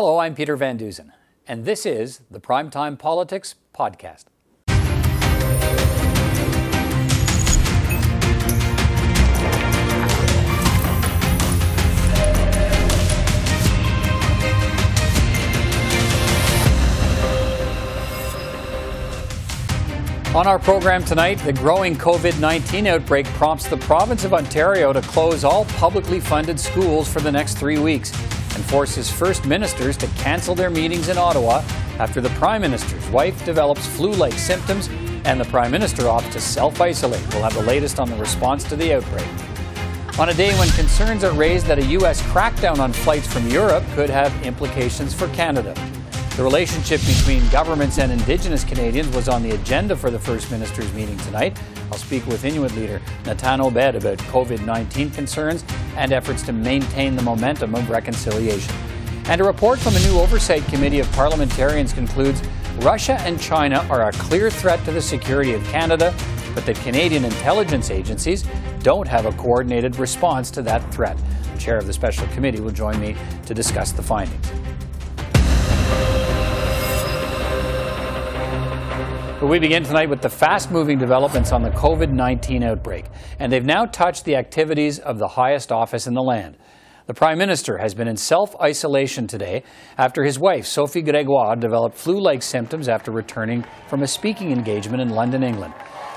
Hello, I'm Peter Van Dusen, and this is the Primetime Politics Podcast. On our program tonight, the growing COVID 19 outbreak prompts the province of Ontario to close all publicly funded schools for the next three weeks and forces First Ministers to cancel their meetings in Ottawa after the Prime Minister's wife develops flu like symptoms and the Prime Minister opts to self isolate. We'll have the latest on the response to the outbreak. On a day when concerns are raised that a U.S. crackdown on flights from Europe could have implications for Canada. The relationship between governments and Indigenous Canadians was on the agenda for the First Minister's meeting tonight. I'll speak with Inuit leader Natan Obed about COVID 19 concerns and efforts to maintain the momentum of reconciliation. And a report from a new oversight committee of parliamentarians concludes Russia and China are a clear threat to the security of Canada, but that Canadian intelligence agencies don't have a coordinated response to that threat. The chair of the special committee will join me to discuss the findings. But we begin tonight with the fast moving developments on the COVID 19 outbreak, and they've now touched the activities of the highest office in the land. The Prime Minister has been in self isolation today after his wife, Sophie Gregoire, developed flu like symptoms after returning from a speaking engagement in London, England.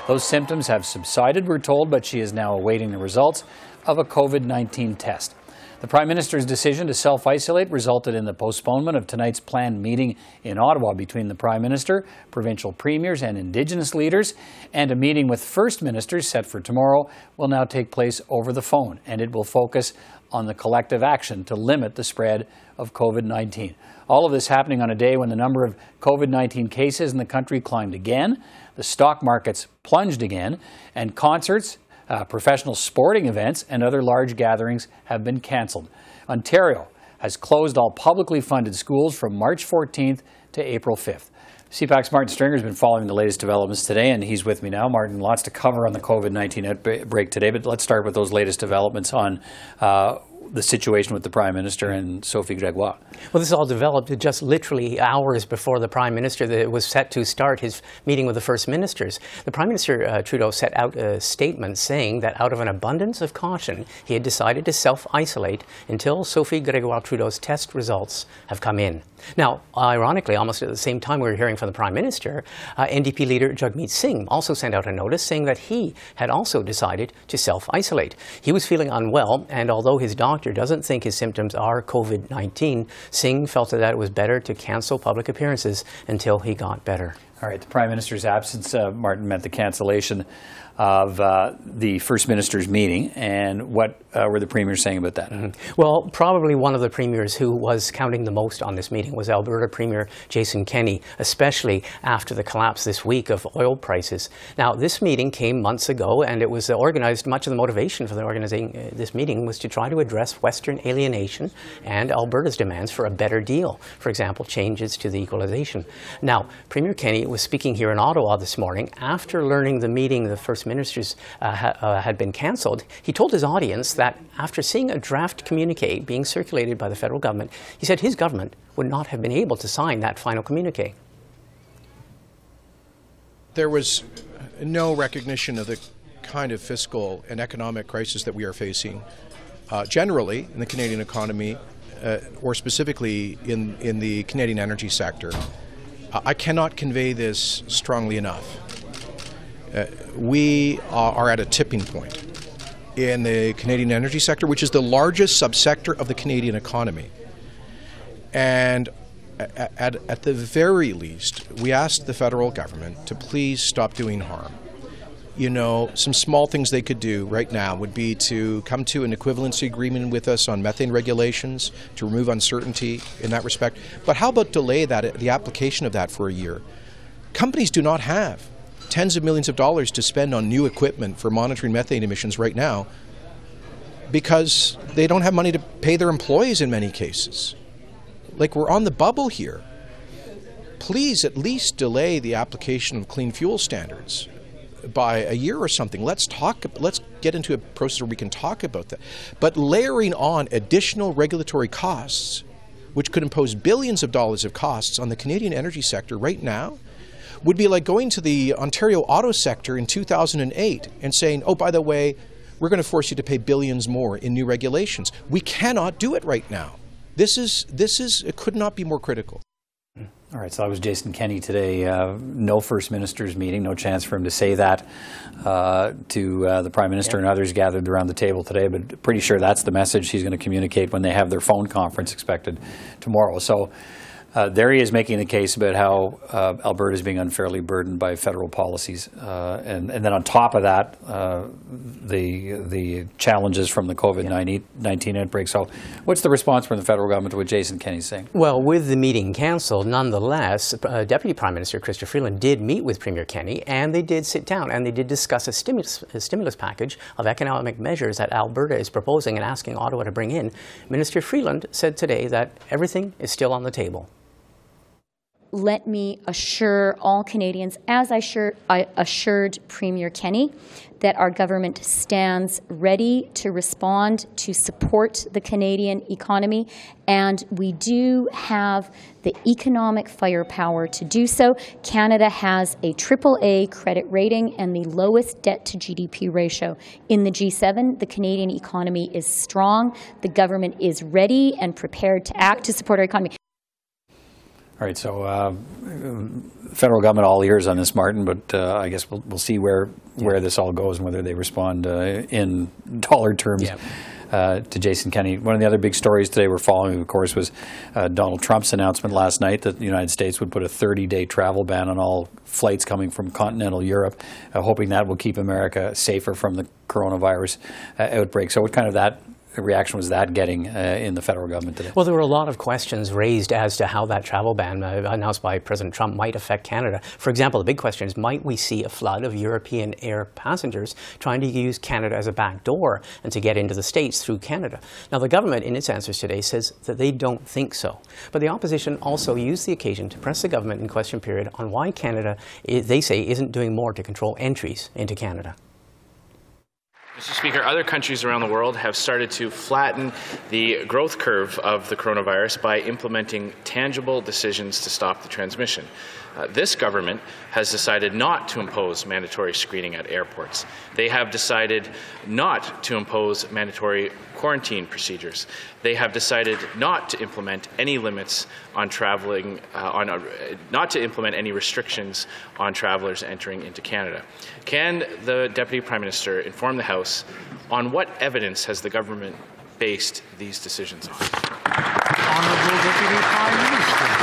Those symptoms have subsided, we're told, but she is now awaiting the results of a COVID 19 test. The Prime Minister's decision to self isolate resulted in the postponement of tonight's planned meeting in Ottawa between the Prime Minister, provincial premiers, and Indigenous leaders. And a meeting with First Ministers set for tomorrow will now take place over the phone, and it will focus on the collective action to limit the spread of COVID 19. All of this happening on a day when the number of COVID 19 cases in the country climbed again, the stock markets plunged again, and concerts, uh, professional sporting events and other large gatherings have been cancelled. Ontario has closed all publicly funded schools from March 14th to April 5th. CPAC's Martin Stringer has been following the latest developments today, and he's with me now. Martin, lots to cover on the COVID 19 outbreak today, but let's start with those latest developments on uh, the situation with the Prime Minister and Sophie Gregoire. Well, this all developed just literally hours before the Prime Minister was set to start his meeting with the First Ministers. The Prime Minister uh, Trudeau set out a statement saying that out of an abundance of caution, he had decided to self isolate until Sophie Gregoire Trudeau's test results have come in. Now, ironically, almost at the same time we were hearing from the Prime Minister, uh, NDP leader Jagmeet Singh also sent out a notice saying that he had also decided to self isolate. He was feeling unwell, and although his doctor doesn't think his symptoms are COVID 19, Singh felt that it was better to cancel public appearances until he got better. All right, the Prime Minister's absence, uh, Martin, meant the cancellation of uh, the First Minister's meeting, and what uh, were the premiers saying about that? Mm-hmm. Well, probably one of the premiers who was counting the most on this meeting was Alberta Premier Jason Kenney, especially after the collapse this week of oil prices. Now, this meeting came months ago, and it was organized. Much of the motivation for the organizing uh, this meeting was to try to address Western alienation and Alberta's demands for a better deal. For example, changes to the equalization. Now, Premier Kenney was speaking here in Ottawa this morning after learning the meeting the First Ministers uh, ha- uh, had been cancelled. He told his audience that after seeing a draft communique being circulated by the federal government, he said his government would not have been able to sign that final communique. There was no recognition of the kind of fiscal and economic crisis that we are facing uh, generally in the Canadian economy, uh, or specifically in, in the Canadian energy sector. I cannot convey this strongly enough. Uh, we are at a tipping point in the Canadian energy sector, which is the largest subsector of the Canadian economy. And at, at, the very least, we asked the federal government to please stop doing harm. You know, some small things they could do right now would be to come to an equivalency agreement with us on methane regulations to remove uncertainty in that respect. But how about delay that the application of that for a year? Companies do not have tens of millions of dollars to spend on new equipment for monitoring methane emissions right now because they don't have money to pay their employees in many cases. Like we're on the bubble here. Please at least delay the application of clean fuel standards by a year or something. Let's talk. Let's get into a process where we can talk about that. But layering on additional regulatory costs which could impose billions of dollars of costs on the Canadian energy sector right now, would be like going to the Ontario auto sector in 2008 and saying, oh, by the way, we're going to force you to pay billions more in new regulations. We cannot do it right now. This is, this is, it could not be more critical. All right, so that was Jason Kenney today. Uh, no First Minister's meeting, no chance for him to say that uh, to uh, the Prime Minister and others gathered around the table today, but pretty sure that's the message he's going to communicate when they have their phone conference expected tomorrow. So uh, there he is making the case about how uh, Alberta is being unfairly burdened by federal policies, uh, and, and, then on top of that, uh, the the challenges from the COVID nineteen outbreak. So, what's the response from the federal government to what Jason Kenney's saying? Well, with the meeting cancelled, nonetheless, uh, Deputy Prime Minister Chrystia Freeland did meet with Premier Kenney, and they did sit down and they did discuss a stimulus a stimulus package of economic measures that Alberta is proposing and asking Ottawa to bring in. Minister Freeland said today that everything is still on the table let me assure all Canadians, as I, I assured Premier Kenney, that our government stands ready to respond to support the Canadian economy, and we do have the economic firepower to do so. Canada has a AAA credit rating and the lowest debt to GDP ratio in the G7. The Canadian economy is strong. The government is ready and prepared to act to support our economy. All right, so uh, federal government all ears on this, Martin, but uh, I guess we'll, we'll see where where this all goes and whether they respond uh, in dollar terms. Yeah. Uh, to Jason Kenney. One of the other big stories today we're following, of course, was uh, Donald Trump's announcement last night that the United States would put a 30-day travel ban on all flights coming from continental Europe, uh, hoping that will keep America safer from the coronavirus outbreak. So, what kind of that reaction was that getting uh, in the federal government today? Well, there were a lot of questions raised as to how that travel ban uh, announced by President Trump might affect Canada. For example, the big question is might we see a flood of European air passengers trying to use Canada as a back door and to get into the States through Canada? Now, the government, in its answers today, says that they don't think so. But the opposition also used the occasion to press the government in question period on why Canada, they say, isn't doing more to control entries into Canada. Mr. Speaker, other countries around the world have started to flatten the growth curve of the coronavirus by implementing tangible decisions to stop the transmission. Uh, this government has decided not to impose mandatory screening at airports. They have decided not to impose mandatory quarantine procedures. They have decided not to implement any limits on traveling, uh, on, uh, not to implement any restrictions on travelers entering into Canada. Can the Deputy Prime Minister inform the House on what evidence has the government based these decisions on? Honourable Deputy Prime Minister.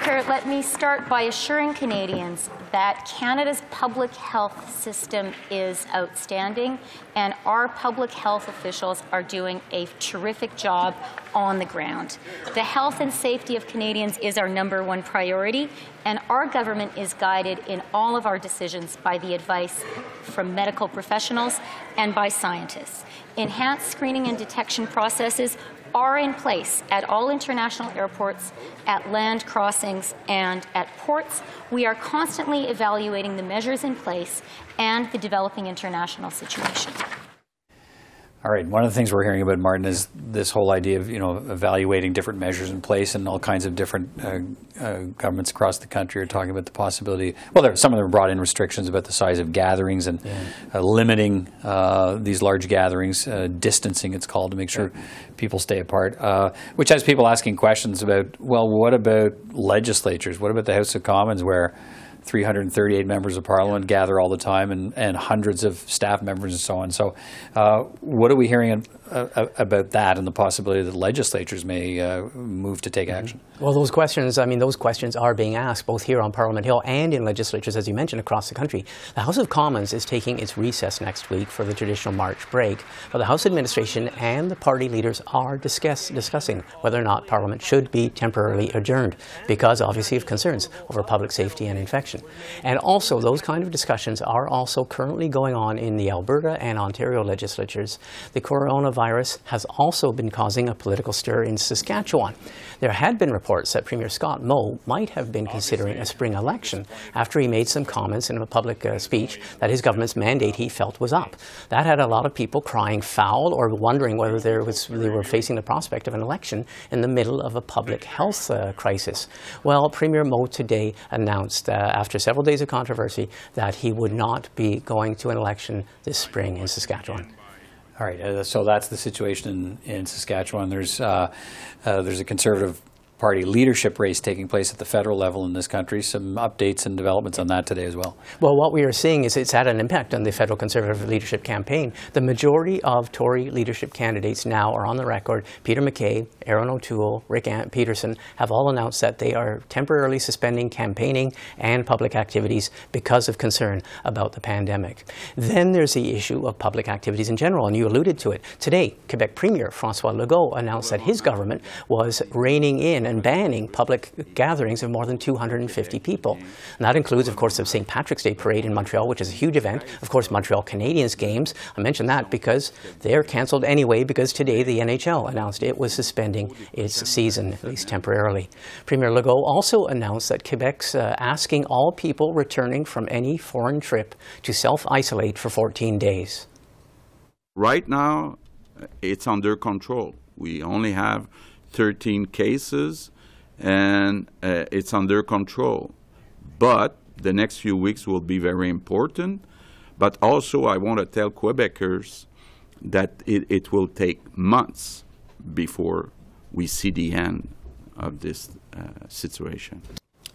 Speaker, let me start by assuring Canadians that Canada's public health system is outstanding and our public health officials are doing a terrific job on the ground. The health and safety of Canadians is our number one priority and our government is guided in all of our decisions by the advice from medical professionals and by scientists. Enhanced screening and detection processes are in place at all international airports, at land crossings, and at ports. We are constantly evaluating the measures in place and the developing international situation. All right. One of the things we're hearing about, Martin, is this whole idea of you know evaluating different measures in place, and all kinds of different uh, uh, governments across the country are talking about the possibility. Well, there some of them brought in restrictions about the size of gatherings and yeah. uh, limiting uh, these large gatherings, uh, distancing it's called, to make sure yeah. people stay apart. Uh, which has people asking questions about, well, what about legislatures? What about the House of Commons, where 338 members of parliament gather all the time and, and hundreds of staff members and so on. So, uh, what are we hearing uh, about that and the possibility that legislatures may uh, move to take mm-hmm. action? Well, those questions, I mean, those questions are being asked both here on Parliament Hill and in legislatures, as you mentioned, across the country. The House of Commons is taking its recess next week for the traditional March break, but the House administration and the party leaders are discuss, discussing whether or not Parliament should be temporarily adjourned because, obviously, of concerns over public safety and infection. And also, those kind of discussions are also currently going on in the Alberta and Ontario legislatures. The coronavirus has also been causing a political stir in Saskatchewan. There had been reports that Premier Scott Moe might have been considering a spring election after he made some comments in a public uh, speech that his government's mandate he felt was up. That had a lot of people crying foul or wondering whether there was, they were facing the prospect of an election in the middle of a public health uh, crisis. Well, Premier Moe today announced, uh, after several days of controversy, that he would not be going to an election this spring in Saskatchewan. All right, uh, so that's the situation in, in Saskatchewan. There's uh, uh, there's a conservative Party leadership race taking place at the federal level in this country. Some updates and developments on that today as well. Well, what we are seeing is it's had an impact on the federal Conservative leadership campaign. The majority of Tory leadership candidates now are on the record. Peter MacKay, Erin O'Toole, Rick Peterson have all announced that they are temporarily suspending campaigning and public activities because of concern about the pandemic. Then there's the issue of public activities in general, and you alluded to it. Today, Quebec Premier Francois Legault announced that his government was reining in and banning public gatherings of more than 250 people. And that includes, of course, the St. Patrick's Day Parade in Montreal, which is a huge event. Of course, Montreal Canadiens games. I mention that because they're cancelled anyway because today the NHL announced it was suspending its season, at least temporarily. Premier Legault also announced that Quebec's uh, asking all people returning from any foreign trip to self-isolate for 14 days. Right now, it's under control. We only have 13 cases, and uh, it's under control. But the next few weeks will be very important. But also, I want to tell Quebecers that it, it will take months before we see the end of this uh, situation.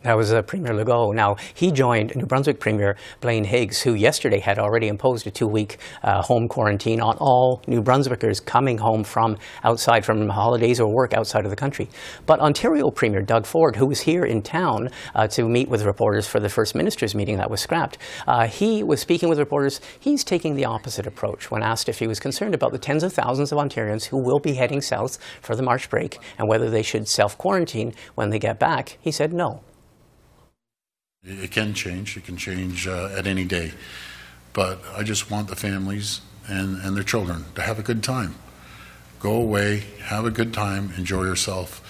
That was uh, Premier Legault. Now, he joined New Brunswick Premier Blaine Higgs, who yesterday had already imposed a two-week uh, home quarantine on all New Brunswickers coming home from outside from holidays or work outside of the country. But Ontario Premier Doug Ford, who was here in town uh, to meet with reporters for the First Minister's meeting that was scrapped, uh, he was speaking with reporters. He's taking the opposite approach when asked if he was concerned about the tens of thousands of Ontarians who will be heading south for the March break and whether they should self-quarantine when they get back. He said no. It can change. It can change uh, at any day. But I just want the families and, and their children to have a good time. Go away, have a good time, enjoy yourself.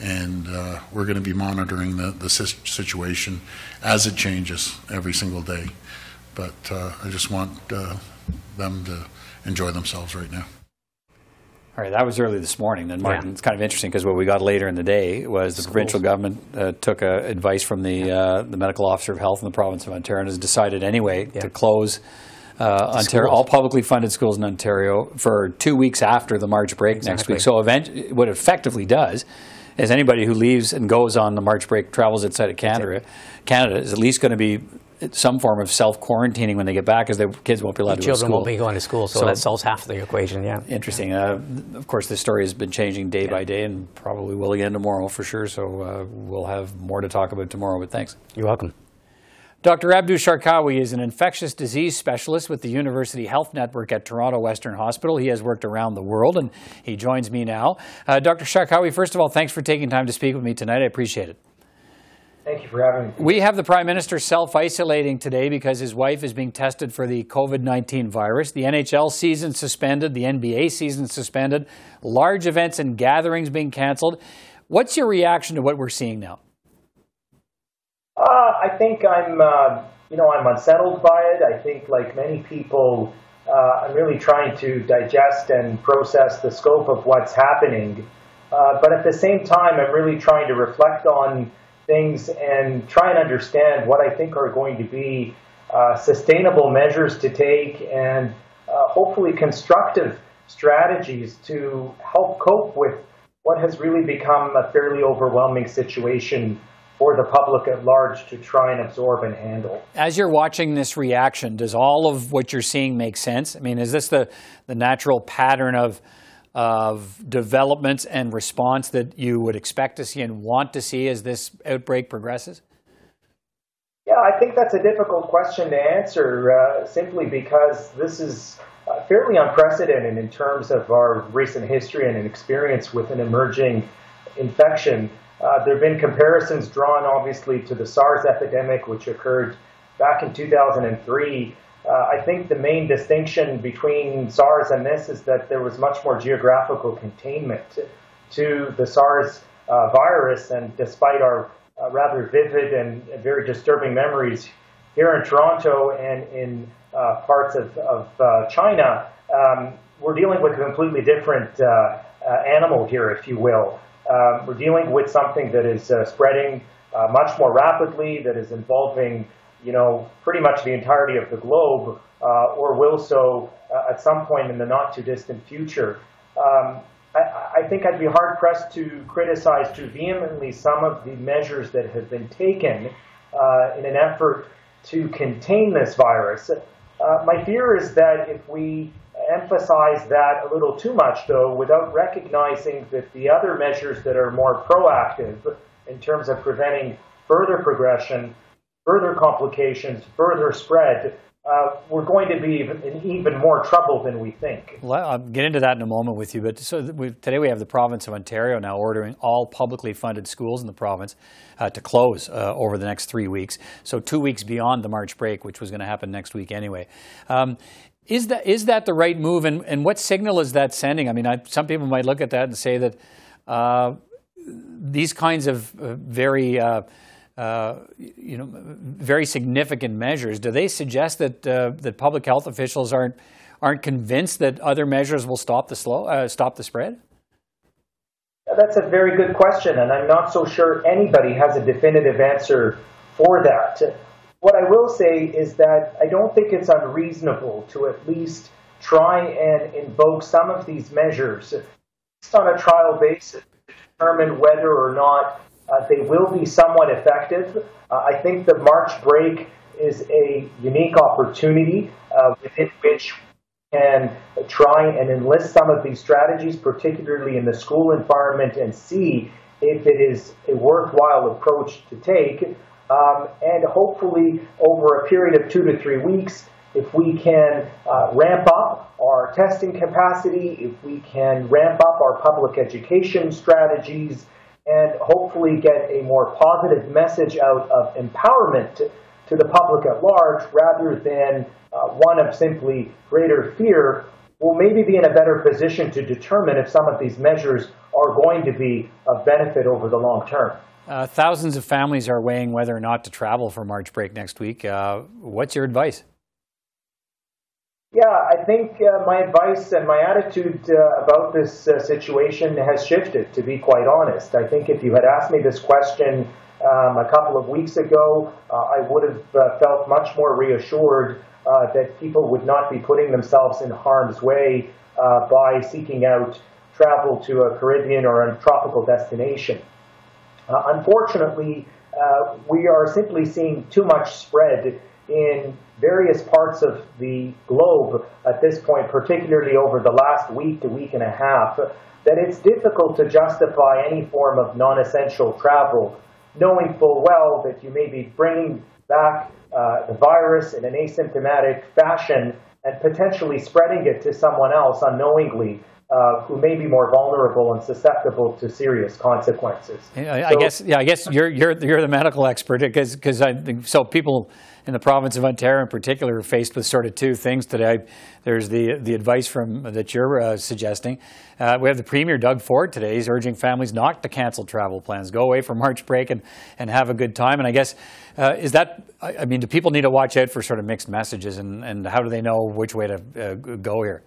And uh, we're going to be monitoring the, the situation as it changes every single day. But uh, I just want uh, them to enjoy themselves right now. All right, that was early this morning. Then, Martin, yeah. it's kind of interesting because what we got later in the day was the Schools. provincial government uh, took uh, advice from the uh, the medical officer of health in the province of Ontario and has decided anyway yeah. to close uh, Ontario, all publicly funded schools in Ontario for two weeks after the March break exactly. next week. So, event, what it effectively does is anybody who leaves and goes on the March break, travels outside of Canada, Canada is at least going to be some form of self quarantining when they get back, because their kids won't be allowed the to go to school. Children won't be going to school, so, so that solves half the equation. Yeah, interesting. Uh, of course, this story has been changing day yeah. by day, and probably will again tomorrow for sure. So uh, we'll have more to talk about tomorrow. But thanks. You're welcome. Dr. Abdu Sharkawi is an infectious disease specialist with the University Health Network at Toronto Western Hospital. He has worked around the world, and he joins me now. Uh, Dr. Sharkawi, first of all, thanks for taking time to speak with me tonight. I appreciate it. Thank you for having me. We have the Prime Minister self isolating today because his wife is being tested for the COVID 19 virus. The NHL season suspended, the NBA season suspended, large events and gatherings being canceled. What's your reaction to what we're seeing now? Uh, I think I'm, uh, you know, I'm unsettled by it. I think, like many people, uh, I'm really trying to digest and process the scope of what's happening. Uh, but at the same time, I'm really trying to reflect on things and try and understand what I think are going to be uh, sustainable measures to take and uh, hopefully constructive strategies to help cope with what has really become a fairly overwhelming situation for the public at large to try and absorb and handle. As you're watching this reaction, does all of what you're seeing make sense? I mean, is this the, the natural pattern of of developments and response that you would expect to see and want to see as this outbreak progresses? Yeah, I think that's a difficult question to answer uh, simply because this is uh, fairly unprecedented in terms of our recent history and experience with an emerging infection. Uh, there have been comparisons drawn, obviously, to the SARS epidemic, which occurred back in 2003. Uh, I think the main distinction between SARS and this is that there was much more geographical containment to the SARS uh, virus, and despite our uh, rather vivid and very disturbing memories here in Toronto and in uh, parts of, of uh, China, um, we're dealing with a completely different uh, animal here, if you will. Um, we're dealing with something that is spreading much more rapidly, that is involving you know, pretty much the entirety of the globe, uh, or will so uh, at some point in the not too distant future. Um, I, I, think I'd be hard pressed to criticize too vehemently some of the measures that have been taken uh, in an effort to contain this virus. Uh, my fear is that if we emphasize that a little too much, though, without recognizing that the other measures that are more proactive in terms of preventing further progression further complications, further spread, uh, we're going to be in even more trouble than we think. Well, I'll get into that in a moment with you. But so we, today we have the province of Ontario now ordering all publicly funded schools in the province uh, to close uh, over the next three weeks. So two weeks beyond the March break, which was going to happen next week anyway. Um, is that is that the right move, and, and what signal is that sending? I mean, I, some people might look at that and say that uh, these kinds of uh, very uh, you know, very significant measures. Do they suggest that uh, that public health officials aren't aren't convinced that other measures will stop the slow uh, stop the spread? That's a very good question, and I'm not so sure anybody has a definitive answer for that. What I will say is that I don't think it's unreasonable to at least try and invoke some of these measures on a trial basis to determine whether or not uh, they will be somewhat effective. Uh, I think the March break is a unique opportunity uh, within which we can try and enlist some of these strategies, particularly in the school environment, and see if it is a worthwhile approach to take. Um, and hopefully, over a period of two to three weeks, if we can uh, ramp up our testing capacity, if we can ramp up our public education strategies, and hopefully get a more positive message out of empowerment to, to the public at large rather than uh, one of simply greater fear, we'll maybe be in a better position to determine if some of these measures are going to be of benefit over the long term. Uh, thousands of families are weighing whether or not to travel for March break next week. Uh, what's your advice? Yeah, I think uh, my advice and my attitude uh, about this uh, situation has shifted, to be quite honest. I think if you had asked me this question um, a couple of weeks ago, uh, I would have uh, felt much more reassured uh, that people would not be putting themselves in harm's way by seeking out travel to a Caribbean or a tropical destination. unfortunately, we are simply seeing too much spread in various parts of the globe at this point, particularly over the last week to week and a half, that it's difficult to justify any form of non-essential travel, knowing full well that you may be bringing back uh, the virus in an asymptomatic fashion and potentially spreading it to someone else unknowingly uh, who may be more vulnerable and susceptible to serious consequences. I, I guess, yeah, I guess you're you're you're the medical expert because because I think so. People in the province of Ontario, in particular, are faced with sort of two things today. There's the the advice from that you're uh, suggesting. Uh, we have the Premier Doug Ford today. He's urging families not to cancel travel plans, go away for March break and and have a good time. And I guess uh, is that I mean, do people need to watch out for sort of mixed messages, and and how do they know which way to uh, go here?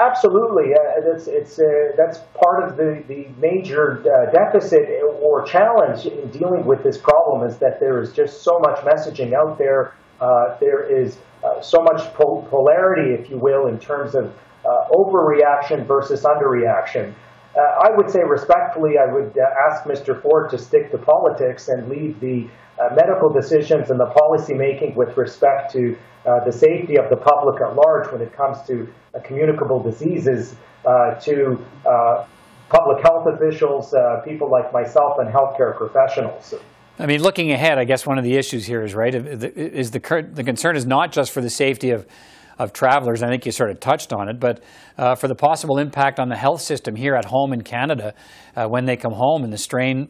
Absolutely, uh, it's, it's uh, that's part of the the major uh, deficit or challenge in dealing with this problem is that there is just so much messaging out there. Uh, there is uh, so much pol- polarity, if you will, in terms of uh, overreaction versus underreaction. I would say respectfully, I would ask Mr. Ford to stick to politics and leave the medical decisions and the policy making with respect to uh, the safety of the public at large when it comes to uh, communicable diseases uh, to uh, public health officials, uh, people like myself, and healthcare professionals. I mean, looking ahead, I guess one of the issues here is right is the the concern is not just for the safety of of travelers. I think you sort of touched on it, but uh, for the possible impact on the health system here at home in Canada uh, when they come home and the strain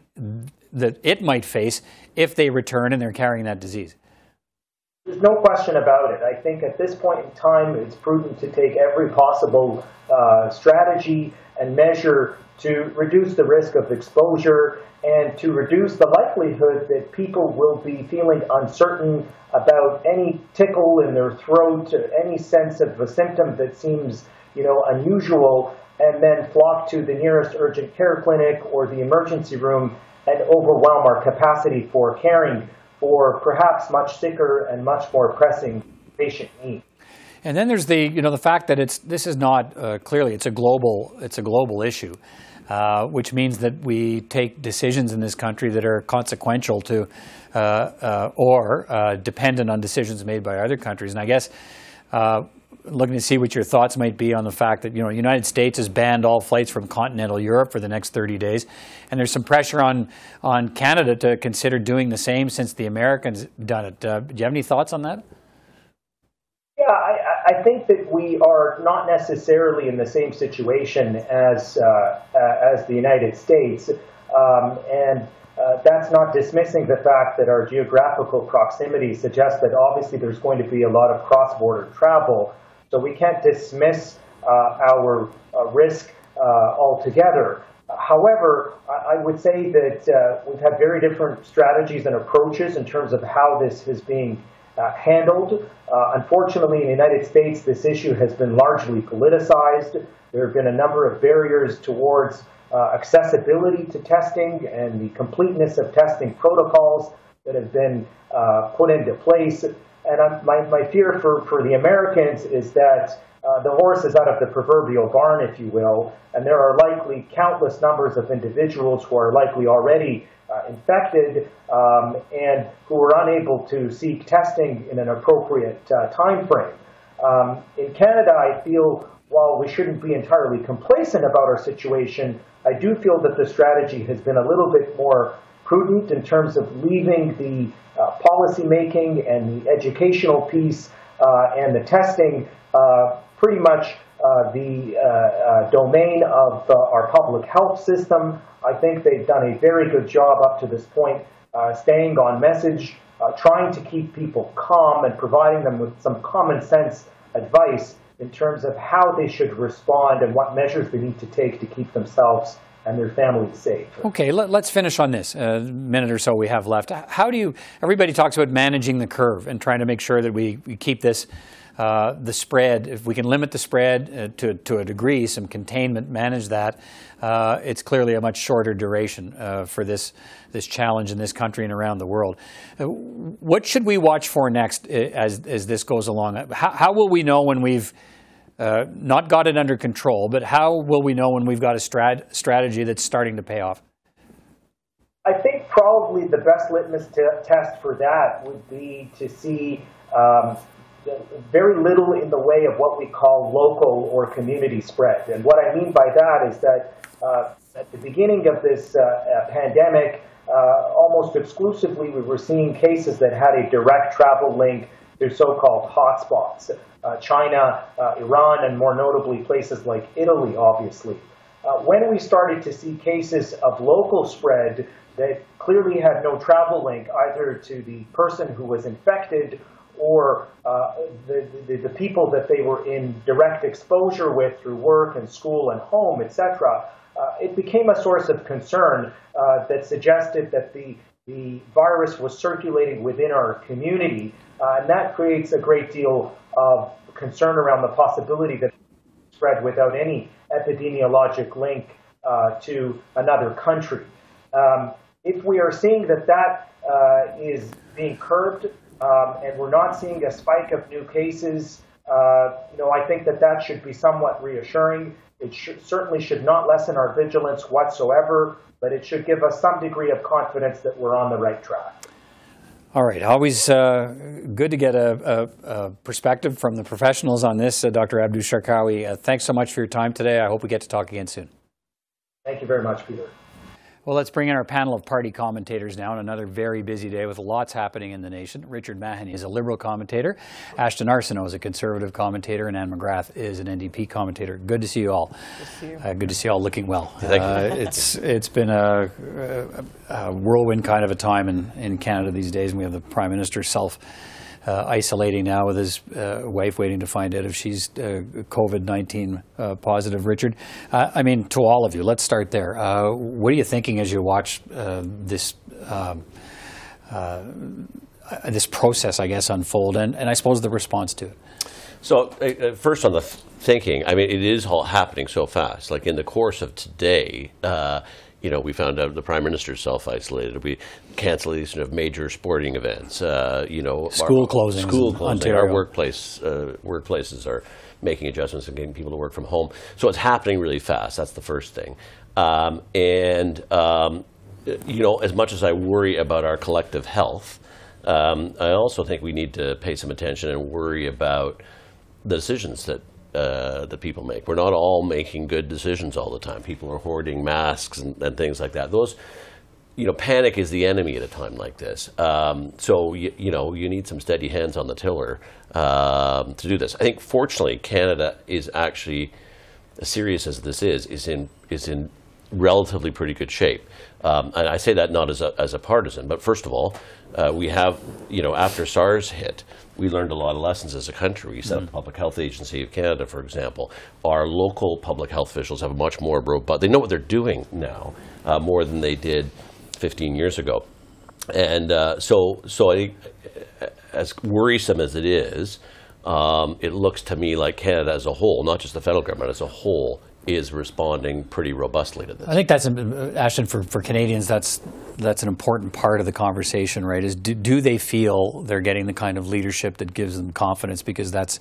that it might face if they return and they're carrying that disease. There's no question about it. I think at this point in time, it's prudent to take every possible uh, strategy and measure to reduce the risk of exposure and to reduce the likelihood that people will be feeling uncertain about any tickle in their throat, any sense of a symptom that seems, you know, unusual, and then flock to the nearest urgent care clinic or the emergency room and overwhelm our capacity for caring for perhaps much sicker and much more pressing patient needs. And then there's the you know the fact that it's this is not uh, clearly it's a global it's a global issue, uh, which means that we take decisions in this country that are consequential to uh, uh or uh, dependent on decisions made by other countries. And I guess uh, looking to see what your thoughts might be on the fact that you know United States has banned all flights from continental Europe for the next 30 days, and there's some pressure on on Canada to consider doing the same since the Americans done it. Uh, do you have any thoughts on that? Yeah, I, I, think that we are not necessarily in the same situation as uh, as the United States, um, and. Uh, that's not dismissing the fact that our geographical proximity suggests that obviously there's going to be a lot of cross-border travel. So we can't dismiss uh, our uh, risk uh, altogether. However, I would say that uh, we've had very different strategies and approaches in terms of how this is being uh, handled. Uh, unfortunately, in the United States, this issue has been largely politicized. There have been a number of barriers towards accessibility to testing and the completeness of testing protocols that have been put into place and I'm, my, my fear for, for the Americans is that uh, the horse is out of the proverbial barn, if you will, and there are likely countless numbers of individuals who are likely already uh, infected um, and who are unable to seek testing in an appropriate uh, time frame. Um, in Canada, I feel while we shouldn't be entirely complacent about our situation, I do feel that the strategy has been a little bit more prudent in terms of leaving the uh, policy making and the educational piece uh, and the testing uh, pretty much the domain of our public health system. I think they've done a very good job up to this point, staying on message, trying to keep people calm and providing them with some common sense advice in terms of how they should respond and what measures they need to take to keep themselves and their families safe. Okay, let, us finish on this. A minute or so we have left. How do you? Everybody talks about managing the curve and trying to make sure that we, we keep this. Uh, the spread, if we can limit the spread uh, to, to a degree, some containment, manage that, uh, it's clearly a much shorter duration uh, for this, this challenge in this country and around the world. Uh, what should we watch for next uh, as, as this goes along? How, how will we know when we've uh, not got it under control, but how will we know when we've got a strat- strategy that's starting to pay off? I think probably the best litmus t- test for that would be to see um, very little in the way of what we call local or community spread. And what I mean by that is that uh, at the beginning of this uh, uh pandemic, uh, almost exclusively we were seeing cases that had a direct travel link to so-called hotspots uh, China, uh, Iran, and more notably places like Italy, obviously. Uh, when we started to see cases of local spread that clearly had no travel link either to the person who was infected or uh, the, the, the, people that they were in direct exposure with through work and school and home, etc., uh, it became a source of concern uh, that suggested that the, the virus was circulating within our community, and that creates a great deal of concern around the possibility that spread without any epidemiologic link uh, to another country. Um, if we are seeing that that uh, is being curbed um, and we're not seeing a spike of new cases, uh, you know, I think that that should be somewhat reassuring. It should, certainly should not lessen our vigilance whatsoever, but it should give us some degree of confidence that we're on the right track. All right. Always uh, good to get a, a, a, perspective from the professionals on this, uh, Dr. Abdu Sharkawi. Uh, thanks so much for your time today. I hope we get to talk again soon. Thank you very much, Peter. Well, let's bring in our panel of party commentators now on another very busy day with lots happening in the nation. Richard Mahoney is a Liberal commentator. Ashton Arsenault is a Conservative commentator. And Anne McGrath is an NDP commentator. Good to see you all. Good to see you. Uh, good to see you all looking well. Thank uh, you. It's, it's been a, a, a, whirlwind kind of a time in, in Canada these days. And we have the Prime Minister self uh, isolating now with his uh, wife, waiting to find out if she's uh, COVID 19 uh, positive. Richard, uh, I mean, to all of you, let's start there. Uh, what are you thinking as you watch this? Um, this process, I guess, unfold, and, and I suppose the response to it. So, first on the thinking, I mean, it is all happening so fast. Like in the course of today, you know, we found out the prime minister self-isolated. We cancellation of major sporting events. Uh, you know, school closing. School closing. Our workplace uh, workplaces are making adjustments and getting people to work from home. So it's happening really fast. That's the first thing. Um, and um, you know, as much as I worry about our collective health, um, I also think we need to pay some attention and worry about the decisions that uh, that people make. We're not all making good decisions all the time. People are hoarding masks and, and things like that. Those, you know, panic is the enemy at a time like this. Um, so you, you, know, you need some steady hands on the tiller um, to do this. I think, fortunately, Canada is actually, as serious as this is, is in is in relatively pretty good shape. Um, and I say that not as a, as a partisan, but first of all, uh, we have, you know, after SARS hit, we learned a lot of lessons as a country. We set up the Public Health Agency of Canada, for example. Our local public health officials have a much more robust, they know what they're doing now uh, more than they did 15 years ago. And uh, so, so I as worrisome as it is, um, it looks to me like Canada as a whole, not just the federal government as a whole, is responding pretty robustly to this. I think that's um, uh, Ashton for, for Canadians. That's that's an important part of the conversation, right? Is do, do they feel they're getting the kind of leadership that gives them confidence? Because that's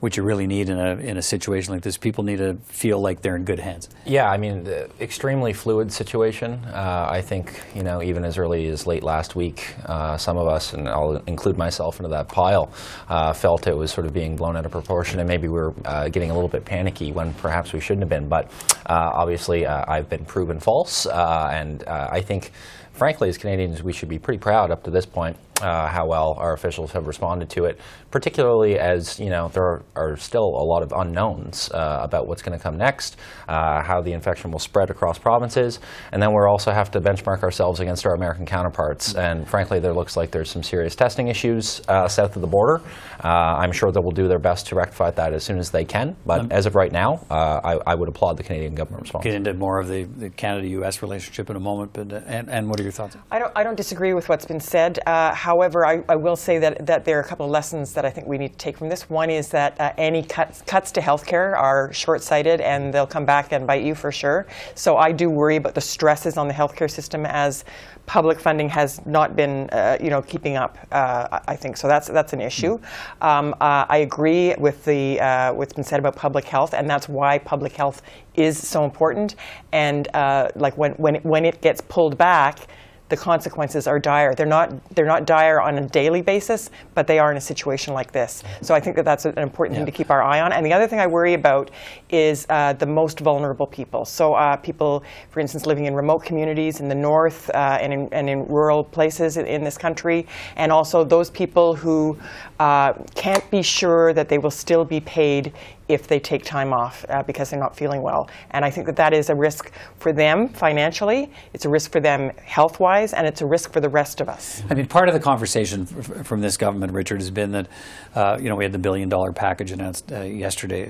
what you really need in a, in a situation like this. People need to feel like they're in good hands. Yeah, I mean, extremely fluid situation. Uh, I think, you know, even as early as late last week, uh, some of us, and I'll include myself into that pile, uh, felt it was sort of being blown out of proportion and maybe we were uh, getting a little bit panicky when perhaps we shouldn't have been. But uh, obviously, uh, I've been proven false, and I think frankly, as Canadians, we should be pretty proud up to this point uh, how well our officials have responded to it, particularly as you know there are, are still a lot of unknowns uh, about what's going to come next, uh, how the infection will spread across provinces, and then we also have to benchmark ourselves against our American counterparts. And frankly, there looks like there's some serious testing issues uh, south of the border. Uh, I'm sure they will do their best to rectify that as soon as they can. But um, as of right now, uh, I, I, would applaud the Canadian government response. Get into more of the, the Canada-U.S. relationship in a moment, but and, and what are your thoughts? I don't I don't disagree with what's been said. However, I, I, will say that, that there are a couple of lessons that I think we need to take from this. One is that uh, any cuts, cuts to healthcare are short-sighted and they'll come back and bite you for sure. So I do worry about the stresses on the healthcare system as public funding has not been, uh, you know, keeping up. Uh, I think so. That's that's an issue. Um, uh, I agree with the uh, what's been said about public health, and that's why public health is so important. And uh, like when when when it gets pulled back the consequences are dire. They're not, they're not dire on a daily basis, but they are in a situation like this. So I think that that's an important yeah. thing to keep our eye on. And the other thing I worry about is uh, the most vulnerable people. So uh, people, for instance, living in remote communities in the north uh, and, in, and in rural places in, in, this country, and also those people who uh, can't be sure that they will still be paid if they take time off uh, because they're not feeling well. And I think that that is a risk for them financially, it's a risk for them health wise, and it's a risk for the rest of us. I mean, part of the conversation from this government, Richard, has been that, uh, you know, we had the billion dollar package announced uh, yesterday.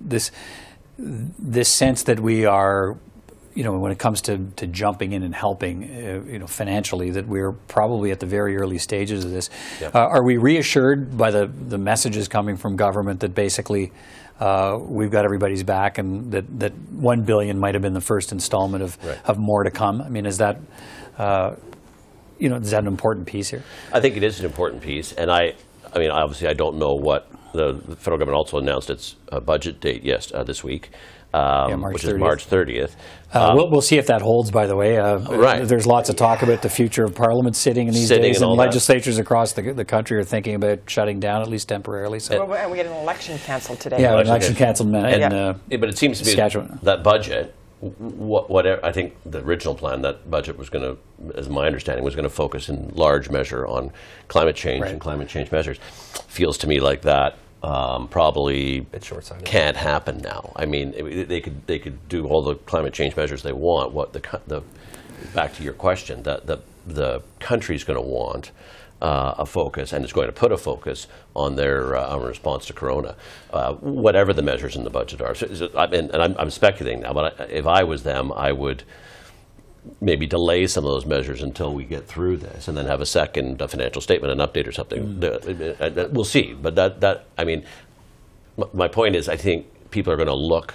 This, this sense that we are you know, when it comes to, to jumping in and helping, uh, you know, financially, that we're probably at the very early stages of this. Yep. Uh, are we reassured by the, the messages coming from government that basically uh, we've got everybody's back and that, that one billion might have been the first installment of, right. of more to come? I mean, is that, uh, you know, is that an important piece here? I think it is an important piece. And I, I mean, obviously, I don't know what the, the federal government also announced its uh, budget date, yes, uh, this week um, yeah, which 30th. is March 30th. Uh, um, we'll, we'll, see if that holds, by the way. Uh, right. There's lots of talk about the future of Parliament sitting in these sitting days, and, and legislatures that. across the, the country are thinking about shutting down, at least temporarily. So. Well, we had an election canceled today. Yeah, election, election canceled. And, and, uh, yeah, but it seems to be that budget what, whatever, I think the original plan, that budget was going to, as my understanding, was going to focus in large measure on climate change Right. and climate change measures. Feels to me like that um, probably can't happen now. I mean, it- they could they could do all the climate change measures they want. What the the back to your question, the the the country's going to want. Uh, a focus, and is going to put a focus on their uh, on response to Corona, uh, whatever the measures in the budget are. So, so, I mean, and I'm, I'm speculating now, but I, if I was them, I would maybe delay some of those measures until we get through this, and then have a second financial statement, an update or something. Uh, We'll see, but that that I mean, my point is, I think people are going to look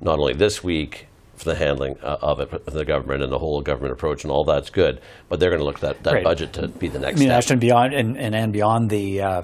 not only this week for the handling uh, of it, the government and the whole government approach, and all that's good, but they're going to look at that, that Right. budget to be the next. I mean, step. Ashton, beyond and, and, and beyond the, uh,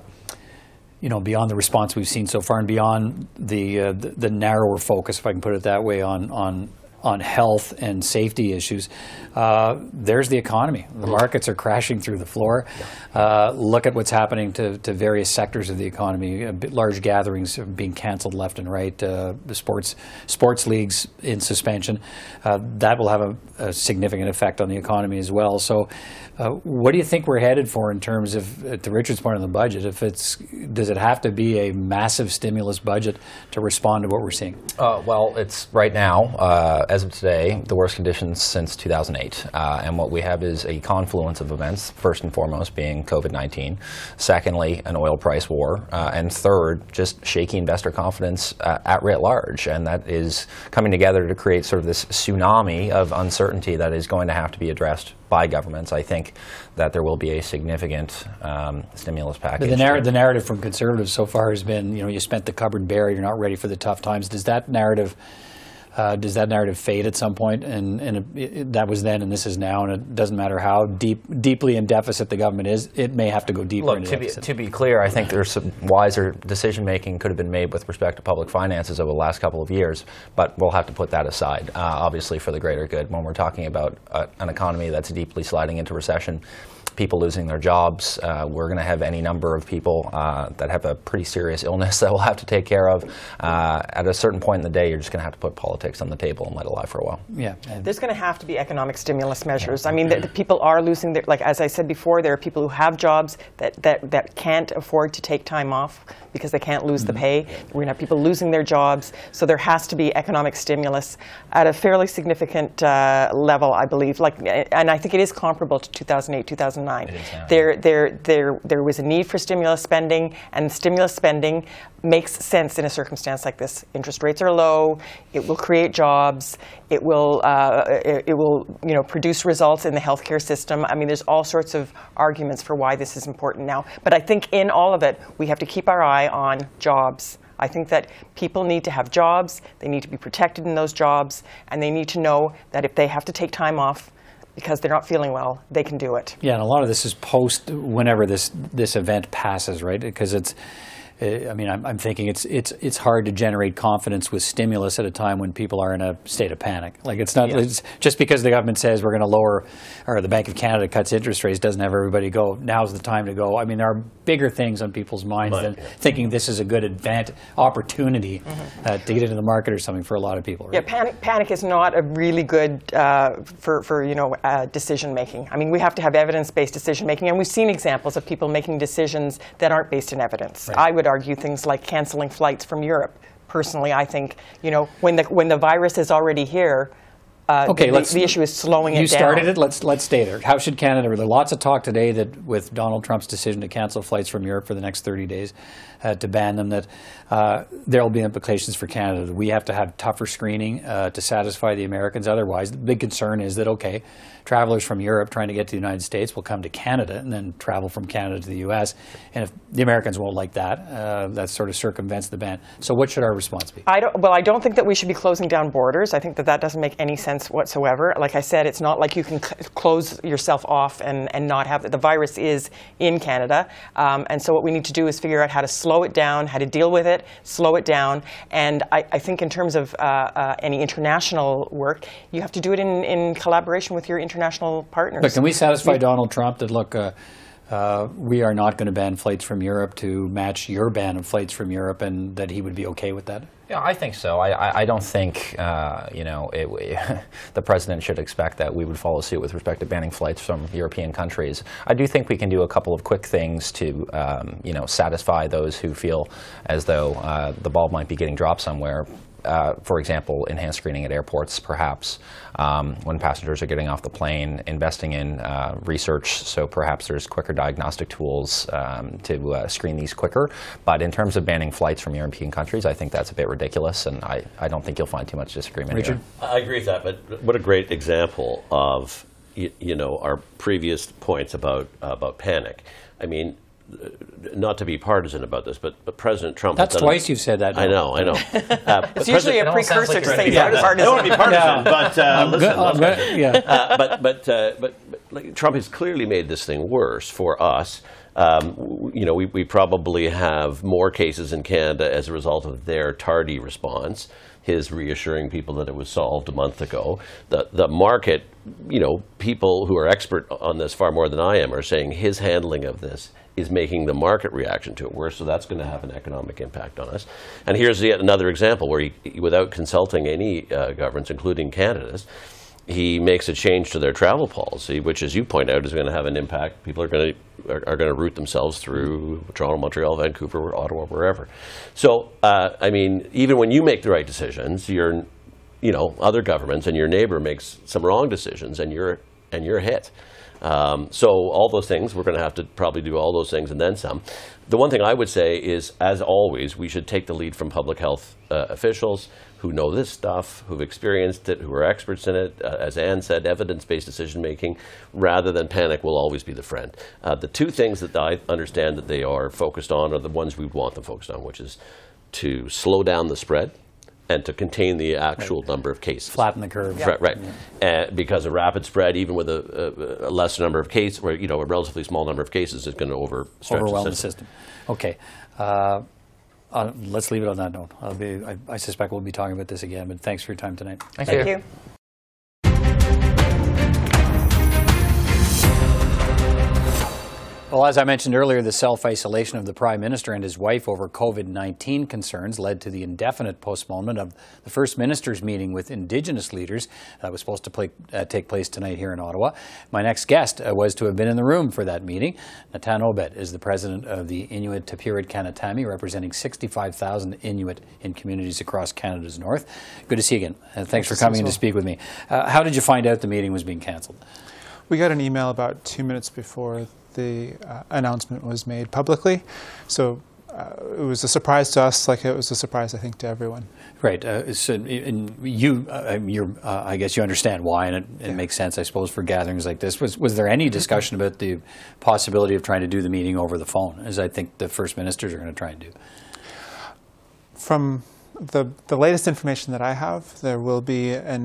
you know, beyond the response we've seen so far, and beyond the, uh, the the narrower focus, if I can put it that way, on on on health and safety issues. Uh, there's the economy. The markets are crashing through the floor. Uh, look at what's happening to, to various sectors of the economy. Large gatherings being canceled left and right. Uh, the sports sports leagues in suspension. Uh, that will have a, a significant effect on the economy as well. So, uh, what do you think we're headed for in terms of, uh, to Richard's point on the budget? If it's does it have to be a massive stimulus budget to respond to what we're seeing? Uh, well, it's right now, uh, as of today, the worst conditions since 2008. Uh, and what we have is a confluence of events, first and foremost being COVID 19, secondly, an oil price war, and third, just shaky investor confidence at writ large. And that is coming together to create sort of this tsunami of uncertainty that is going to have to be addressed by governments. I think that there will be a significant um, stimulus package. But the, narr- the narrative from conservatives so far has been, you know, you spent the cupboard bare, you're not ready for the tough times. Does that narrative, uh, does that narrative fade at some point? And, and it, it, that was then, and this is now, and it doesn't matter how deep, deeply in deficit the government is, it may have to go deeper Look, into to be, to be clear, I think there's some wiser decision making could have been made with respect to public finances over the last couple of years, but we'll have to put that aside, uh, obviously, for the greater good. When we're talking about uh, an economy that's deeply sliding into recession, people losing their jobs, uh, we're going to have any number of people uh, that have a pretty serious illness that we'll have to take care of. Uh, at a certain point in the day, you're just going to have to put politics on the table and let it lie for a while. yeah. and- There's going to have to be economic stimulus measures. I mean, the, the people are losing their, like as I said before, there are people who have jobs that, that, that can't afford to take time off because they can't lose the pay. We're going to have people losing their jobs. So there has to be economic stimulus at a fairly significant uh, level, I believe. Like, and I think it is comparable to 2008, 2009. Yeah. There, there, there, there was a need for stimulus spending, and stimulus spending makes sense in a circumstance like this. Interest rates are low. It will create jobs. It will, uh, it, it will, you know, produce results in the healthcare system. I mean, there's all sorts of arguments for why this is important now. But I think in all of it, we have to keep our eye on jobs. I think that people need to have jobs. They need to be protected in those jobs, and they need to know that if they have to take time off because they're not feeling well, they can do it. Yeah, and a lot of this is post whenever this this event passes, right? Because it's, I mean, I'm, I'm thinking it's it's it's hard to generate confidence with stimulus at a time when people are in a state of panic. Like it's not it's just because the government says we're going to lower, or the Bank of Canada cuts interest rates doesn't have everybody go. Now's the time to go. I mean, there are bigger things on people's minds than thinking this is a good advant opportunity uh, to get into the market or something for a lot of people. Right? Yeah, panic, panic is not a really good uh, for, for you know uh, decision making. I mean, we have to have evidence-based decision making, and we've seen examples of people making decisions that aren't based in evidence. I would argue things like canceling flights from Europe. Personally, I think you know when the when the virus is already here. Uh, Okay, the, let's. the issue is slowing it You down. started it. Let's let's stay there. How should Canada? There's lots of talk today that with Donald Trump's decision to cancel flights from Europe for the next 30 days, uh, to ban them, that uh, there will be implications for Canada. We have to have tougher screening uh, to satisfy the Americans. Otherwise, the big concern is that okay, travelers from Europe trying to get to the United States will come to Canada and then travel from Canada to the U.S. And if the Americans won't like that, uh, that sort of circumvents the ban. So, what should our response be? I well, I don't think that we should be closing down borders. I think that that doesn't make any sense whatsoever. Like I said, it's not like you can close yourself off and, and not have the virus is in Canada. Um, and so what we need to do is figure out how to slow it down, how to deal with it, slow it down. And I, I think in terms of uh, uh, any international work, you have to do it in, in collaboration with your international partners. But can we satisfy Donald Trump that look, uh, uh, we are not going to ban flights from Europe to match your ban of flights from Europe, and that he would be okay with that? Yeah, I think so. I, I, don't think uh, you know it, the president should expect that we would follow suit with respect to banning flights from European countries. I do think we can do a couple of quick things to um, you know satisfy those who feel as though uh, the ball might be getting dropped somewhere uh, for example, enhanced screening at airports, perhaps, um, when passengers are getting off the plane, investing in uh, research, so perhaps there's quicker diagnostic tools um, to uh, screen these quicker. But in terms of banning flights from European countries, I think that's a bit ridiculous, and I, I don't think you'll find too much disagreement Richard? here. I agree with that, but what a great example of you, you know our previous points about about panic. I mean, not to be partisan about this, but, but President Trump. That's twice a, you've said that. I know, I know. Uh, It's usually a precursor to saying yeah, partisan. I don't want to be partisan, Yeah. but uh, listen, good- good- yeah. Uh, but but, uh, but but like, Trump has clearly made this thing worse for us. Um, you know, we, we probably have more cases in Canada as a result of their tardy response. His reassuring people that it was solved a month ago. The the market, you know, people who are expert on this far more than I am are saying his handling of this is making the market reaction to it worse. So that's going to have an economic impact on us. And here's yet another example where, he, without consulting any uh, governments, including Canada's, he makes a change to their travel policy, which, as you point out, is going to have an impact. People are going to are, are going to route themselves through Toronto, Montreal, Vancouver, Ottawa, wherever. So, uh, I mean, even when you make the right decisions, you're, you know, other governments and your neighbor makes some wrong decisions, and you're and you're hit. Um, so all those things, we're going to have to probably do all those things and then some. The one thing I would say is, as always, we should take the lead from public health uh, officials who know this stuff, who've experienced it, who are experts in it. Uh, as Anne said, evidence-based decision making, rather than panic, will always be the friend. Uh, the two things that I understand that they are focused on are the ones we want them focused on, which is to slow down the spread and to contain the actual number of cases. Flatten the curve. Right, right. Uh, because a rapid spread, even with a, a, a lesser number of cases, or you know, a relatively small number of cases, is going to overstretch overwhelm the the system. system. Okay. Uh, uh, let's leave it on that note. I'll be, I, I suspect we'll be talking about this again, but thanks for your time tonight. Thank Thank you. you. Well, as I mentioned earlier, the self isolation of the Prime Minister and his wife over COVID 19 concerns led to the indefinite postponement of the First Minister's meeting with Indigenous leaders that was supposed to play, uh, take place tonight here in Ottawa. My next guest uh, was to have been in the room for that meeting. Natan Obed is the president of the Inuit Tapiriit Kanatami, representing 65,000 Inuit in communities across Canada's north. Good to see you again. Uh, thanks for see you coming in to speak with me. Uh, how did you find out the meeting was being cancelled? We got an email about two minutes before the uh, announcement was made publicly, so uh, it was a surprise to us, like it was a surprise, I think, to everyone. Right. Uh, so, and you, uh, you're, uh, I guess you understand why, and it, it makes sense, I suppose, for gatherings like this. Was was there any discussion about the possibility of trying to do the meeting over the phone, as I think the first ministers are going to try and do? From the, the latest information that I have, there will be a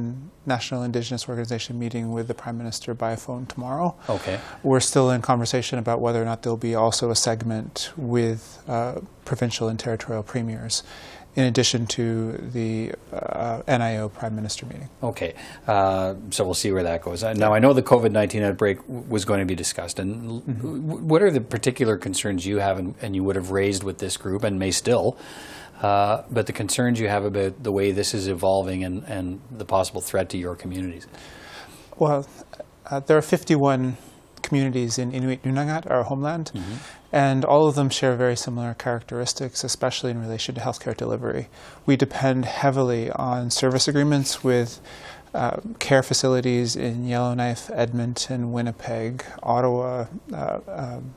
National Indigenous Organization meeting with the Prime Minister by phone tomorrow. Okay. We're still in conversation about whether or not there'll be also a segment with uh, provincial and territorial premiers, in addition to the uh, NIO Prime Minister meeting. Okay, uh, so we'll see where that goes. Uh, Now, I know the COVID 19 outbreak w- was going to be discussed, and l- w- what are the particular concerns you have and, and you would have raised with this group and may still? Uh, but the concerns you have about the way this is evolving and, and the possible threat to your communities. Well, uh, there are 51 communities in Inuit Nunangat, our homeland, and all of them share very similar characteristics, especially in relation to healthcare delivery. We depend heavily on service agreements with uh, care facilities in Yellowknife, Edmonton, Winnipeg, Ottawa, uh, um,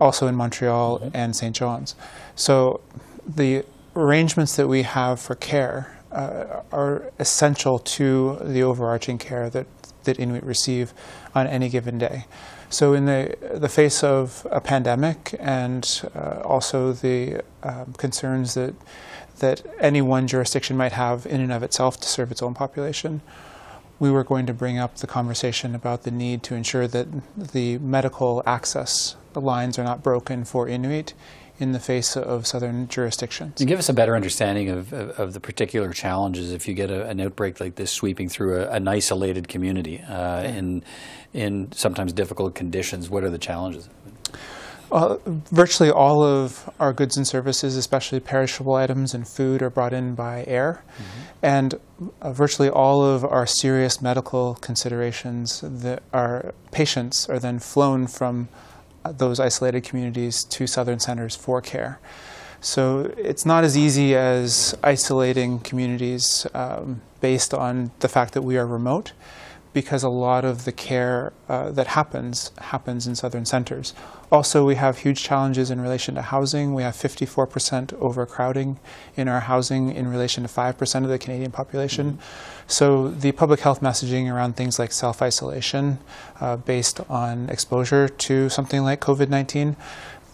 also in Montreal and St. John's. So the arrangements that we have for care uh, are essential to the overarching care that, that Inuit receive on any given day. So, in the, the face of a pandemic and uh, also the um, concerns that, that any one jurisdiction might have in and of itself to serve its own population, we were going to bring up the conversation about the need to ensure that the medical access lines are not broken for Inuit in the face of southern jurisdictions. To give us a better understanding of, of, of the particular challenges if you get a, an outbreak like this sweeping through a, an isolated community uh, in, in sometimes difficult conditions, what are the challenges? Uh, virtually all of our goods and services, especially perishable items and food, are brought in by air. Mm-hmm. And uh, virtually all of our serious medical considerations that our patients are then flown from those isolated communities to southern centers for care. So it's not as easy as isolating communities um, based on the fact that we are remote because a lot of the care uh, that happens happens in southern centers. Also, we have huge challenges in relation to housing. We have 54% overcrowding in our housing in relation to 5% of the Canadian population. Mm-hmm. So, the public health messaging around things like self isolation uh, based on exposure to something like COVID 19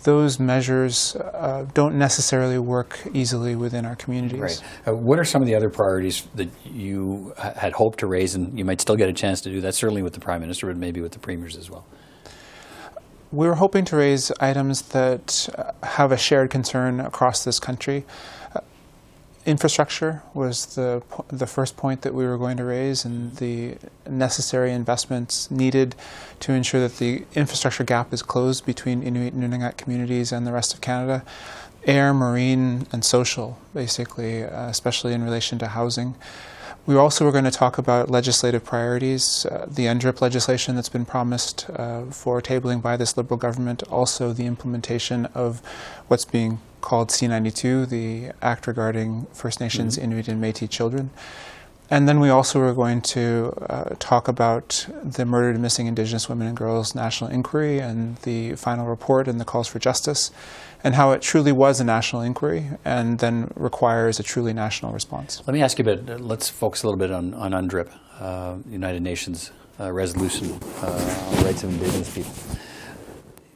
those measures uh, don't necessarily work easily within our communities. Right. Uh, what are some of the other priorities that you ha- had hoped to raise, and you might still get a chance to do that, certainly with the Prime Minister, but maybe with the Premiers as well? We're hoping to raise items that uh, have a shared concern across this country infrastructure was the the first point that we were going to raise, and the necessary investments needed to ensure that the infrastructure gap is closed between Inuit and Nunangat communities and the rest of Canada. Air, marine, and social, basically, uh, especially in relation to housing. We also were going to talk about legislative priorities, uh, the UNDRIP legislation that's been promised uh, for tabling by this Liberal government, also the implementation of what's being called C92, the Act regarding First Nations, mm-hmm. Inuit, and Métis children. And then we also were going to uh, talk about the Murdered and Missing Indigenous Women and Girls National Inquiry and the final report and the calls for justice and how it truly was a national inquiry and then requires a truly national response. Let me ask you a bit, let's focus a little bit on, on UNDRIP, uh, United Nations uh, Resolution uh, on the Rights of Indigenous People.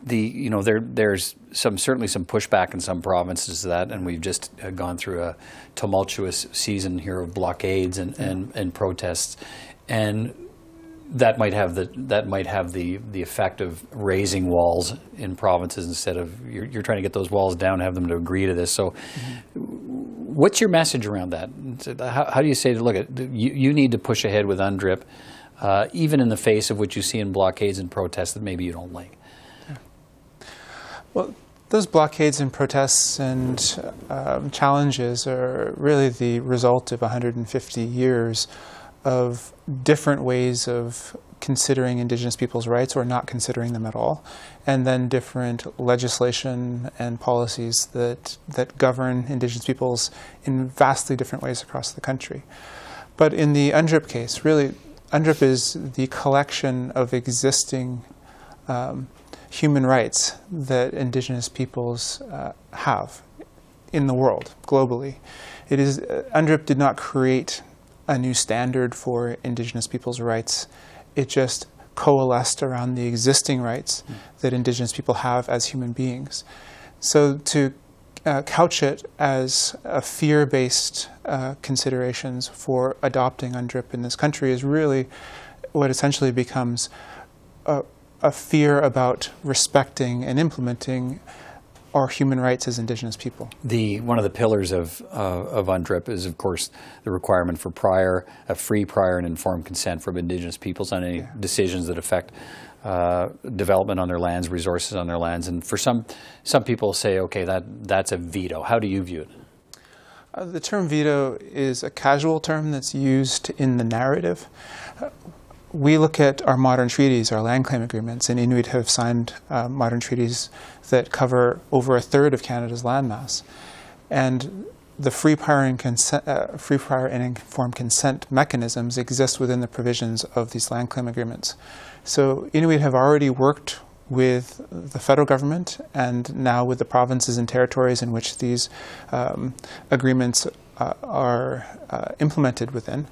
The, you know, there, there's some certainly some pushback in some provinces to that, and we've just uh, gone through a tumultuous season here of blockades and, and, and protests. And that might have the that might have the the effect of raising walls in provinces instead of you're, you're trying to get those walls down, have them to agree to this. So, mm-hmm. what's your message around that? How, how do you say to look at you, you need to push ahead with UNDRIP, uh, even in the face of what you see in blockades and protests that maybe you don't like? Well, those blockades and protests and um, challenges are really the result of 150 years of different ways of considering Indigenous people's rights or not considering them at all, and then different legislation and policies that, that govern Indigenous peoples in vastly different ways across the country. But in the UNDRIP case, really, UNDRIP is the collection of existing um, human rights that Indigenous peoples uh, have in the world, globally. It is, uh, UNDRIP did not create a new standard for Indigenous people's rights. It just coalesced around the existing rights mm. that Indigenous people have as human beings. So to uh, couch it as a fear-based uh, considerations for adopting UNDRIP in this country is really what essentially becomes a, a fear about respecting and implementing our human rights as Indigenous people. The one of the pillars of uh, of UNDRIP is, of course, the requirement for prior, a free, prior, and informed consent from Indigenous peoples on any yeah. decisions that affect uh, development on their lands, resources on their lands. And for some some people say, okay, that that's a veto. How do you view it? Uh, the term veto is a casual term that's used in the narrative we look at our modern treaties, our land claim agreements, and Inuit have signed uh, modern treaties that cover over a third of Canada's landmass. And the free prior, and consent, uh, free prior and informed consent mechanisms exist within the provisions of these land claim agreements. So Inuit have already worked with the federal government and now with the provinces and territories in which these um, agreements uh, are uh, implemented within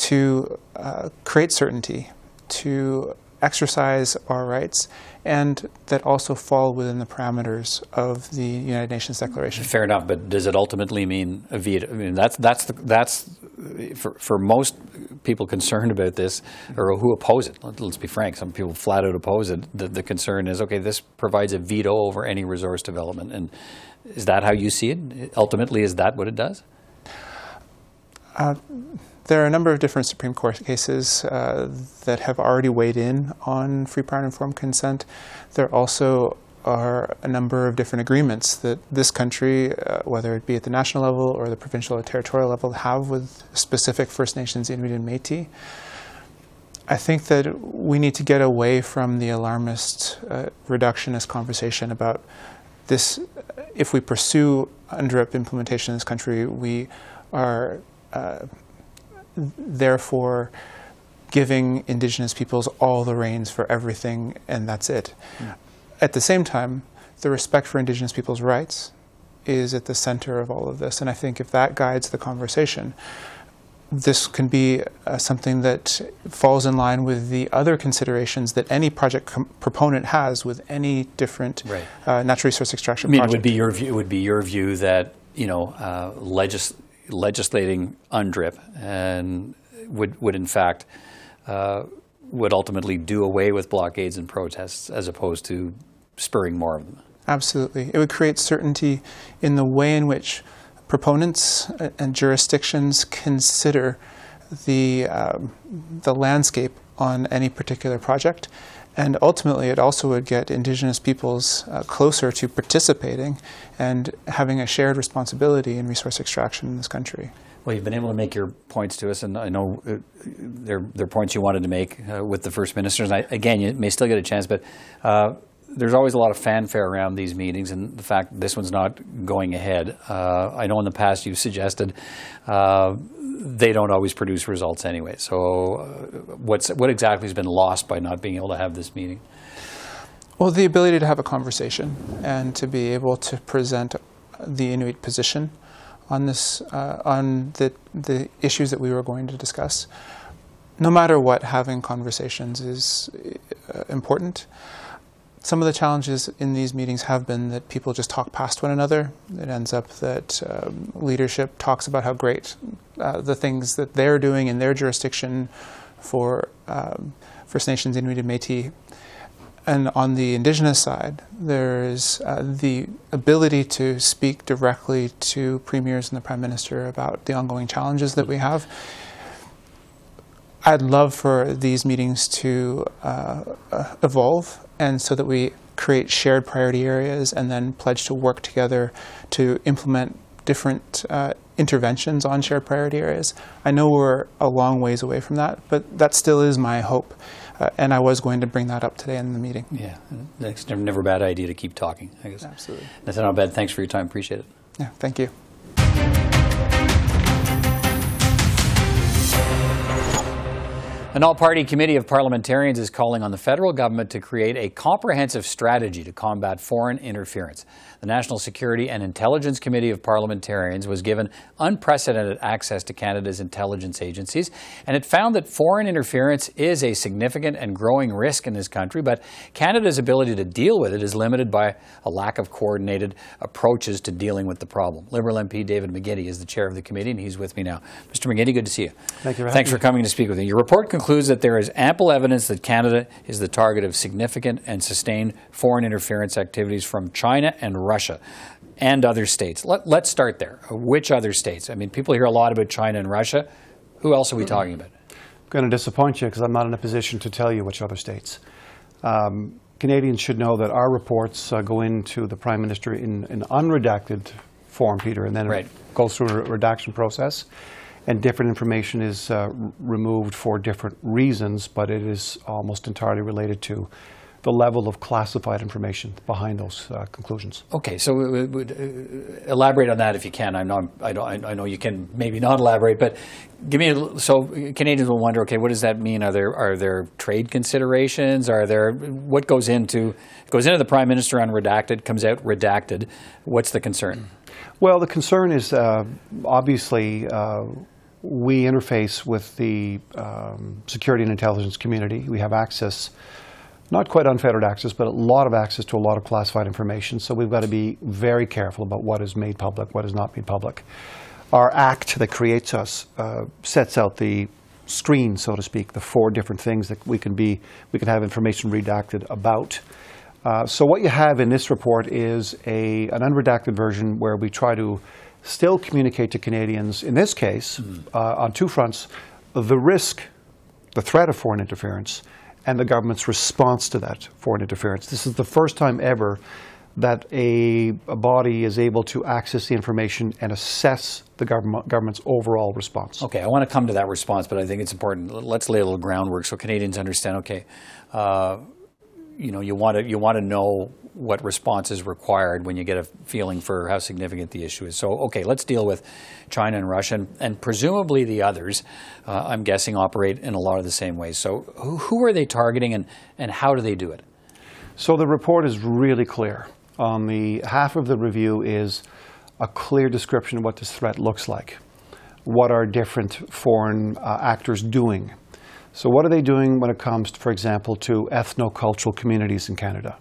to uh, create certainty, to exercise our rights, and that also fall within the parameters of the United Nations Declaration. Fair enough, but does it ultimately mean a veto? I mean, that's that's the, that's for for most people concerned about this or who oppose it. Let's be frank. Some people flat out oppose it. The, the concern is okay. This provides a veto over any resource development, and is that how you see it? Ultimately, is that what it does? Uh, there are a number of different Supreme Court cases uh, that have already weighed in on free, prior, and informed consent. There also are a number of different agreements that this country, uh, whether it be at the national level or the provincial or territorial level, have with specific First Nations, Inuit, and Métis. I think that we need to get away from the alarmist, uh, reductionist conversation about this. If we pursue UNDRIP implementation in this country, we are uh, therefore giving Indigenous peoples all the reins for everything, and that's it. Mm. At the same time, the respect for Indigenous peoples' rights is at the center of all of this, and I think if that guides the conversation, this can be uh, something that falls in line with the other considerations that any project com- proponent has with any different right. uh, natural resource extraction I mean, project. It would be your view. It would be your view that you know uh, legis- legislating UNDRIP and would would in fact uh, would ultimately do away with blockades and protests as opposed to spurring more of them. Absolutely, it would create certainty in the way in which proponents and jurisdictions consider the, um, the landscape on any particular project. And ultimately, it also would get Indigenous peoples uh, closer to participating and having a shared responsibility in resource extraction in this country. Well, you've been able to make your points to us, and I know uh, they're, they're points you wanted to make uh, with the First Ministers. And I, again, you may still get a chance, but uh, there's always a lot of fanfare around these meetings, and the fact this one's not going ahead. Uh, I know in the past you've suggested uh, they don't always produce results anyway. So, uh, what's what exactly has been lost by not being able to have this meeting? Well, the ability to have a conversation and to be able to present the Inuit position on this uh, on the the issues that we were going to discuss. No matter what, having conversations is uh, important some of the challenges in these meetings have been that people just talk past one another. It ends up that um, leadership talks about how great uh, the things that they're doing in their jurisdiction for um, First Nations, Inuit, and Métis. And on the Indigenous side, there's uh, the ability to speak directly to premiers and the Prime Minister about the ongoing challenges that we have. I'd love for these meetings to uh, uh, evolve and so that we create shared priority areas and then pledge to work together to implement different uh, interventions on shared priority areas. I know we're a long ways away from that, but that still is my hope. Uh, and I was going to bring that up today in the meeting. Yeah, it's never, never a bad idea to keep talking, I guess. Absolutely. Natan Obed, thanks for your time. Appreciate it. Yeah, thank you. An all party committee of parliamentarians is calling on the federal government to create a comprehensive strategy to combat foreign interference. The National Security and Intelligence Committee of Parliamentarians was given unprecedented access to Canada's intelligence agencies, and it found that foreign interference is a significant and growing risk in this country, but Canada's ability to deal with it is limited by a lack of coordinated approaches to dealing with the problem. Liberal MP David McGuinty is the chair of the committee, and he's with me now. Mr. McGuinty, good to see you. Thank you. Thanks for coming to speak with me. Your report concludes that there is ample evidence that Canada is the target of significant and sustained foreign interference activities from China and Russia and other states. Let, us start there. Which other states? I mean, people hear a lot about China and Russia. Who else are we talking about? I'm going to disappoint you because I'm not in a position to tell you which other states. Um, Canadians should know that our reports uh, go into the Prime Minister in an unredacted form, Peter, and then right. it goes through a redaction process. And different information is uh, removed for different reasons, but it is almost entirely related to the level of classified information behind those uh, conclusions. Okay, so uh, elaborate on that if you can. I know I, don't, I know you can maybe not elaborate, but give me a, so Canadians will wonder. Okay, what does that mean? Are there are there trade considerations? Are there what goes into goes into the Prime Minister unredacted, comes out redacted? What's the concern? Well, the concern is uh, obviously. We interface with the um, security and intelligence community. We have access not quite unfettered access, but a lot of access to a lot of classified information. So we've got to be very careful about what is made public, what is not made public. Our act that creates us uh, sets out the screen, so to speak, the four different things that we can be, we can have information redacted about. Uh, so what you have in this report is a, an unredacted version where we try to still communicate to Canadians, in this case, mm-hmm. uh, on two fronts, the risk, the threat of foreign interference, and the government's response to that foreign interference. This is the first time ever that a, a body is able to access the information and assess the government, government's overall response. Okay, I want to come to that response, but I think it's important. Let's lay a little groundwork so Canadians understand. Okay, uh, you know, you want to you want to know what response is required when you get a feeling for how significant the issue is. So, okay, let's deal with China and Russia, and, and presumably the others. Uh, I'm guessing operate in a lot of the same ways. So, who, who are they targeting, and and how do they do it? So the report is really clear. On the half of the review is a clear description of what this threat looks like. What are different foreign uh, actors doing? So what are they doing when it comes, for example, to ethno-cultural communities in Canada?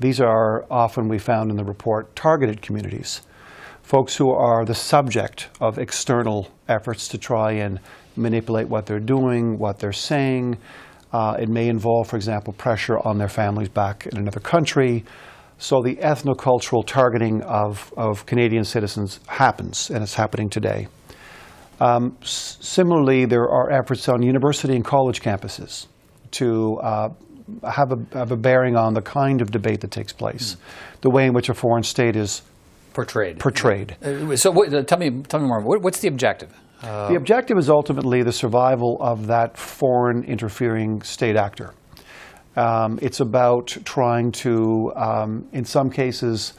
These are often, we found in the report, targeted communities. Folks who are the subject of external efforts to try and manipulate what they're doing, what they're saying. Uh, it may involve, for example, pressure on their families back in another country. So the ethnocultural targeting of, of Canadian citizens happens, and it's happening today. Um, similarly, there are efforts on university and college campuses to uh, have, a, have a bearing on the kind of debate that takes place, mm. the way in which a foreign state is portrayed. Portrayed. Uh, so, what, uh, tell me, tell me more. What, what's the objective? Uh, the objective is ultimately the survival of that foreign interfering state actor. Um, it's about trying to, um, in some cases,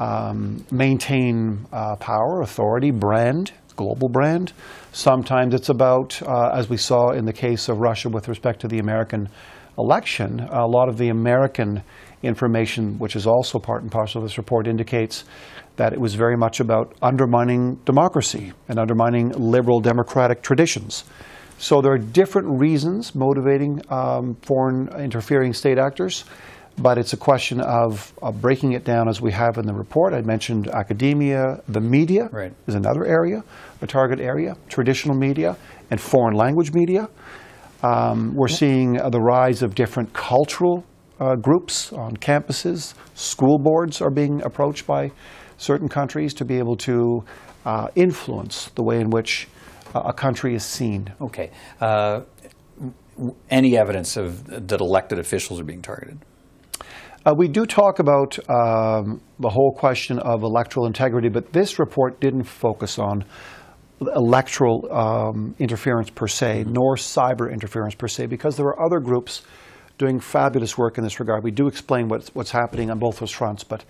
um, maintain uh, power, authority, brand, global brand. Sometimes it's about, uh, as we saw in the case of Russia with respect to the American election, a lot of the American information, which is also part and parcel of this report, indicates that it was very much about undermining democracy and undermining liberal democratic traditions. So there are different reasons motivating um, foreign interfering state actors, but it's a question of, of, breaking it down as we have in the report. I mentioned academia, the media right. is another area, a target area, traditional media, and foreign language media. Um, we're seeing uh, the rise of different cultural uh, groups on campuses. School boards are being approached by certain countries to be able to uh, influence the way in which a country is seen. Okay. Uh, any evidence of that elected officials are being targeted? Uh, we do talk about um, the whole question of electoral integrity, but this report didn't focus on electoral um, interference per se, nor cyber interference per se, because there are other groups doing fabulous work in this regard. We do explain what's, what's happening on both those fronts, but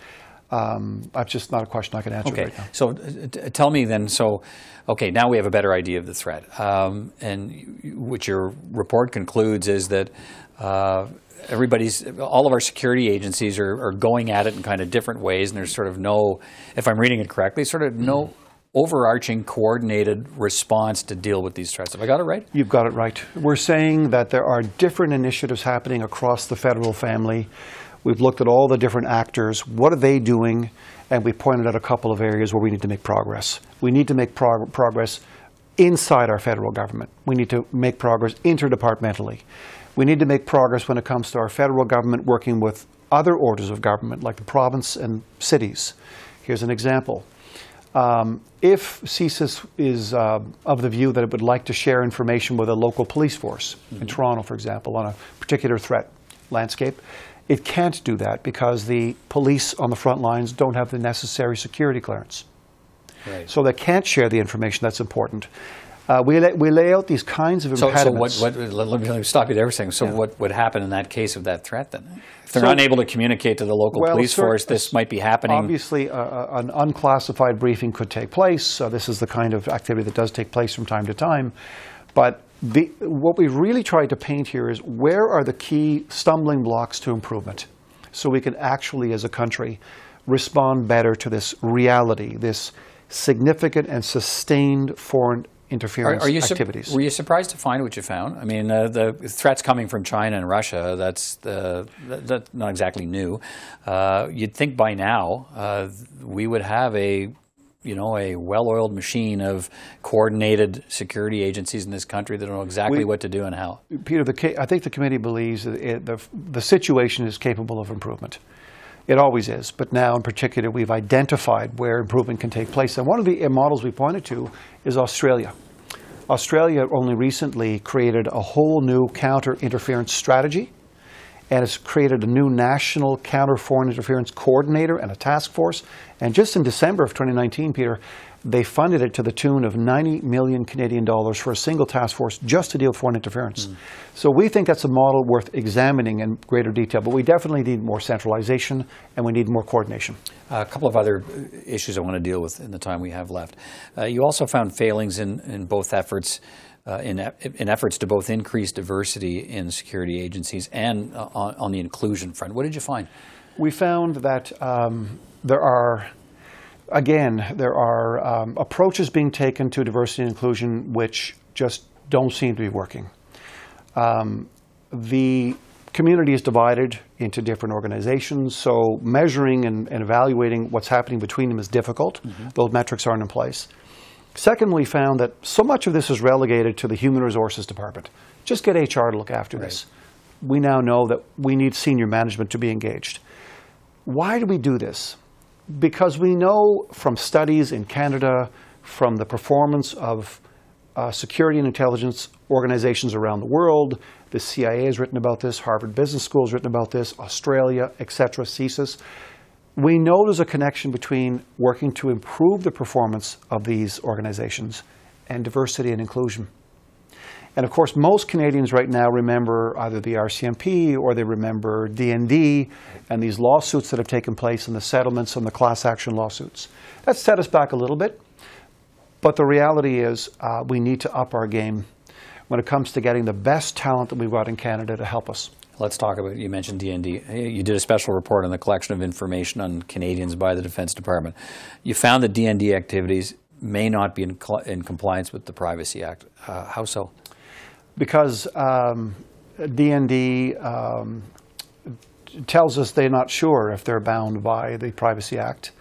um, that's just not a question I can answer okay. right now. So uh, tell me then, so, okay, now we have a better idea of the threat. Um, and what your report concludes is that uh, everybody's, all of our security agencies are, are, going at it in kind of different ways, and there's sort of no, if I'm reading it correctly, sort of no mm-hmm. overarching coordinated response to deal with these threats. Have I got it right? You've got it right. We're saying that there are different initiatives happening across the federal family. We've looked at all the different actors. What are they doing? And we pointed out a couple of areas where we need to make progress. We need to make prog progress inside our federal government. We need to make progress interdepartmentally. We need to make progress when it comes to our federal government working with other orders of government, like the province and cities. Here's an example. Um, if CSIS is uh, of the view that it would like to share information with a local police force, mm -hmm. in mm-hmm. Toronto, for example, on a particular threat landscape, it can't do that because the police on the front lines don't have the necessary security clearance. Right. So they can't share the information that's important. Uh, we, lay, we lay out these kinds of so, impediments. So what, what, let, me, let, me, stop you there for a second. So yeah. what would happen in that case of that threat then? If they're so, unable to communicate to the local well, police force, this might be happening. Obviously, uh, uh, an unclassified briefing could take place. So this is the kind of activity that does take place from time to time. But the, what we've really tried to paint here is where are the key stumbling blocks to improvement so we can actually, as a country, respond better to this reality, this significant and sustained foreign interference are, are you activities. were you surprised to find what you found? I mean, uh, the threats coming from China and Russia, that's, the, that, that's not exactly new. Uh, you'd think by now uh, we would have a you know, a well-oiled machine of coordinated security agencies in this country that know exactly we, what to do and how. Peter, the, I think the committee believes that it, the, the situation is capable of improvement. It always is, but now in particular we've identified where improvement can take place. And one of the uh, models we pointed to is Australia. Australia only recently created a whole new counter interference strategy and has created a new national counter foreign interference coordinator and a task force. And just in December of 2019, Peter, they funded it to the tune of 90 million Canadian dollars for a single task force just to deal with foreign interference. Mm. So we think that's a model worth examining in greater detail, but we definitely need more centralization and we need more coordination. Uh, a couple of other issues I want to deal with in the time we have left. Uh, you also found failings in, in both efforts. Uh, in, in, efforts to both increase diversity in security agencies and uh, on, on, the inclusion front. What did you find? We found that um, there are again, there are um, approaches being taken to diversity and inclusion which just don't seem to be working. Um, the community is divided into different organizations, so measuring and, and evaluating what's happening between them is difficult. Mm-hmm. Those metrics aren't in place. Second, we found that so much of this is relegated to the Human Resources Department. Just get HR to look after right. this. We now know that we need senior management to be engaged. Why do we do this? because we know from studies in Canada, from the performance of uh, security and intelligence organizations around the world, the CIA has written about this, Harvard Business School has written about this, Australia, etc., CSIS. We know there's a connection between working to improve the performance of these organizations and diversity and inclusion. And of course, most Canadians right now remember either the RCMP or they remember DND and these lawsuits that have taken place and the settlements and the class action lawsuits. That set us back a little bit. But the reality is uh, we need to up our game when it comes to getting the best talent that we've got in Canada to help us. Let's talk about, you mentioned DND. You did a special report on the collection of information on Canadians by the Defense Department. You found that DND activities may not be in, in compliance with the Privacy Act. Uh, how so? because um, DND um, tells us they're not sure if they're bound by the Privacy Act.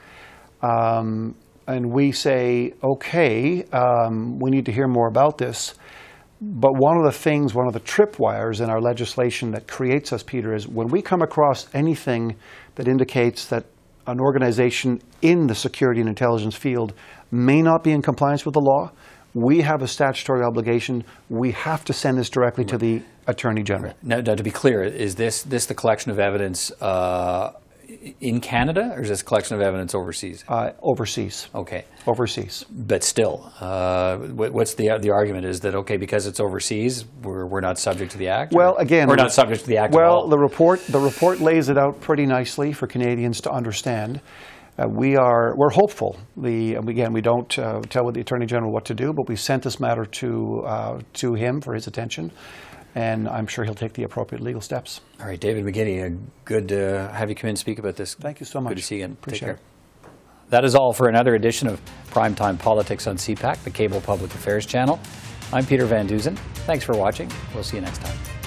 Um, and we say, okay, um, we need to hear more about this. But one of the things, one of the tripwires in our legislation that creates us, Peter, is when we come across anything that indicates that an organization in the security and intelligence field may not be in compliance with the law, we have a statutory obligation. We have to send this directly to the Attorney General. Now, now to be clear, is this, this the collection of evidence uh, in Canada, or is this collection of evidence overseas? Uh, overseas. Okay. Overseas. But still, uh, what's the the argument? Is that okay because it's overseas, we're, we're not subject to the act? Well, again, we're not subject to the act. Well, the report the report lays it out pretty nicely for Canadians to understand. Uh, we are we're hopeful. The again, we don't uh, tell the attorney general what to do, but we sent this matter to uh, to him for his attention, and I'm sure he'll take the appropriate legal steps. All right, David McGuinty, uh, good to have you come in and speak about this. Thank you so much. Good to see you again. Appreciate Take care. It. That is all for another edition of Primetime Politics on CPAC, the cable public affairs channel. I'm Peter Van Dusen. Thanks for watching. We'll see you next time.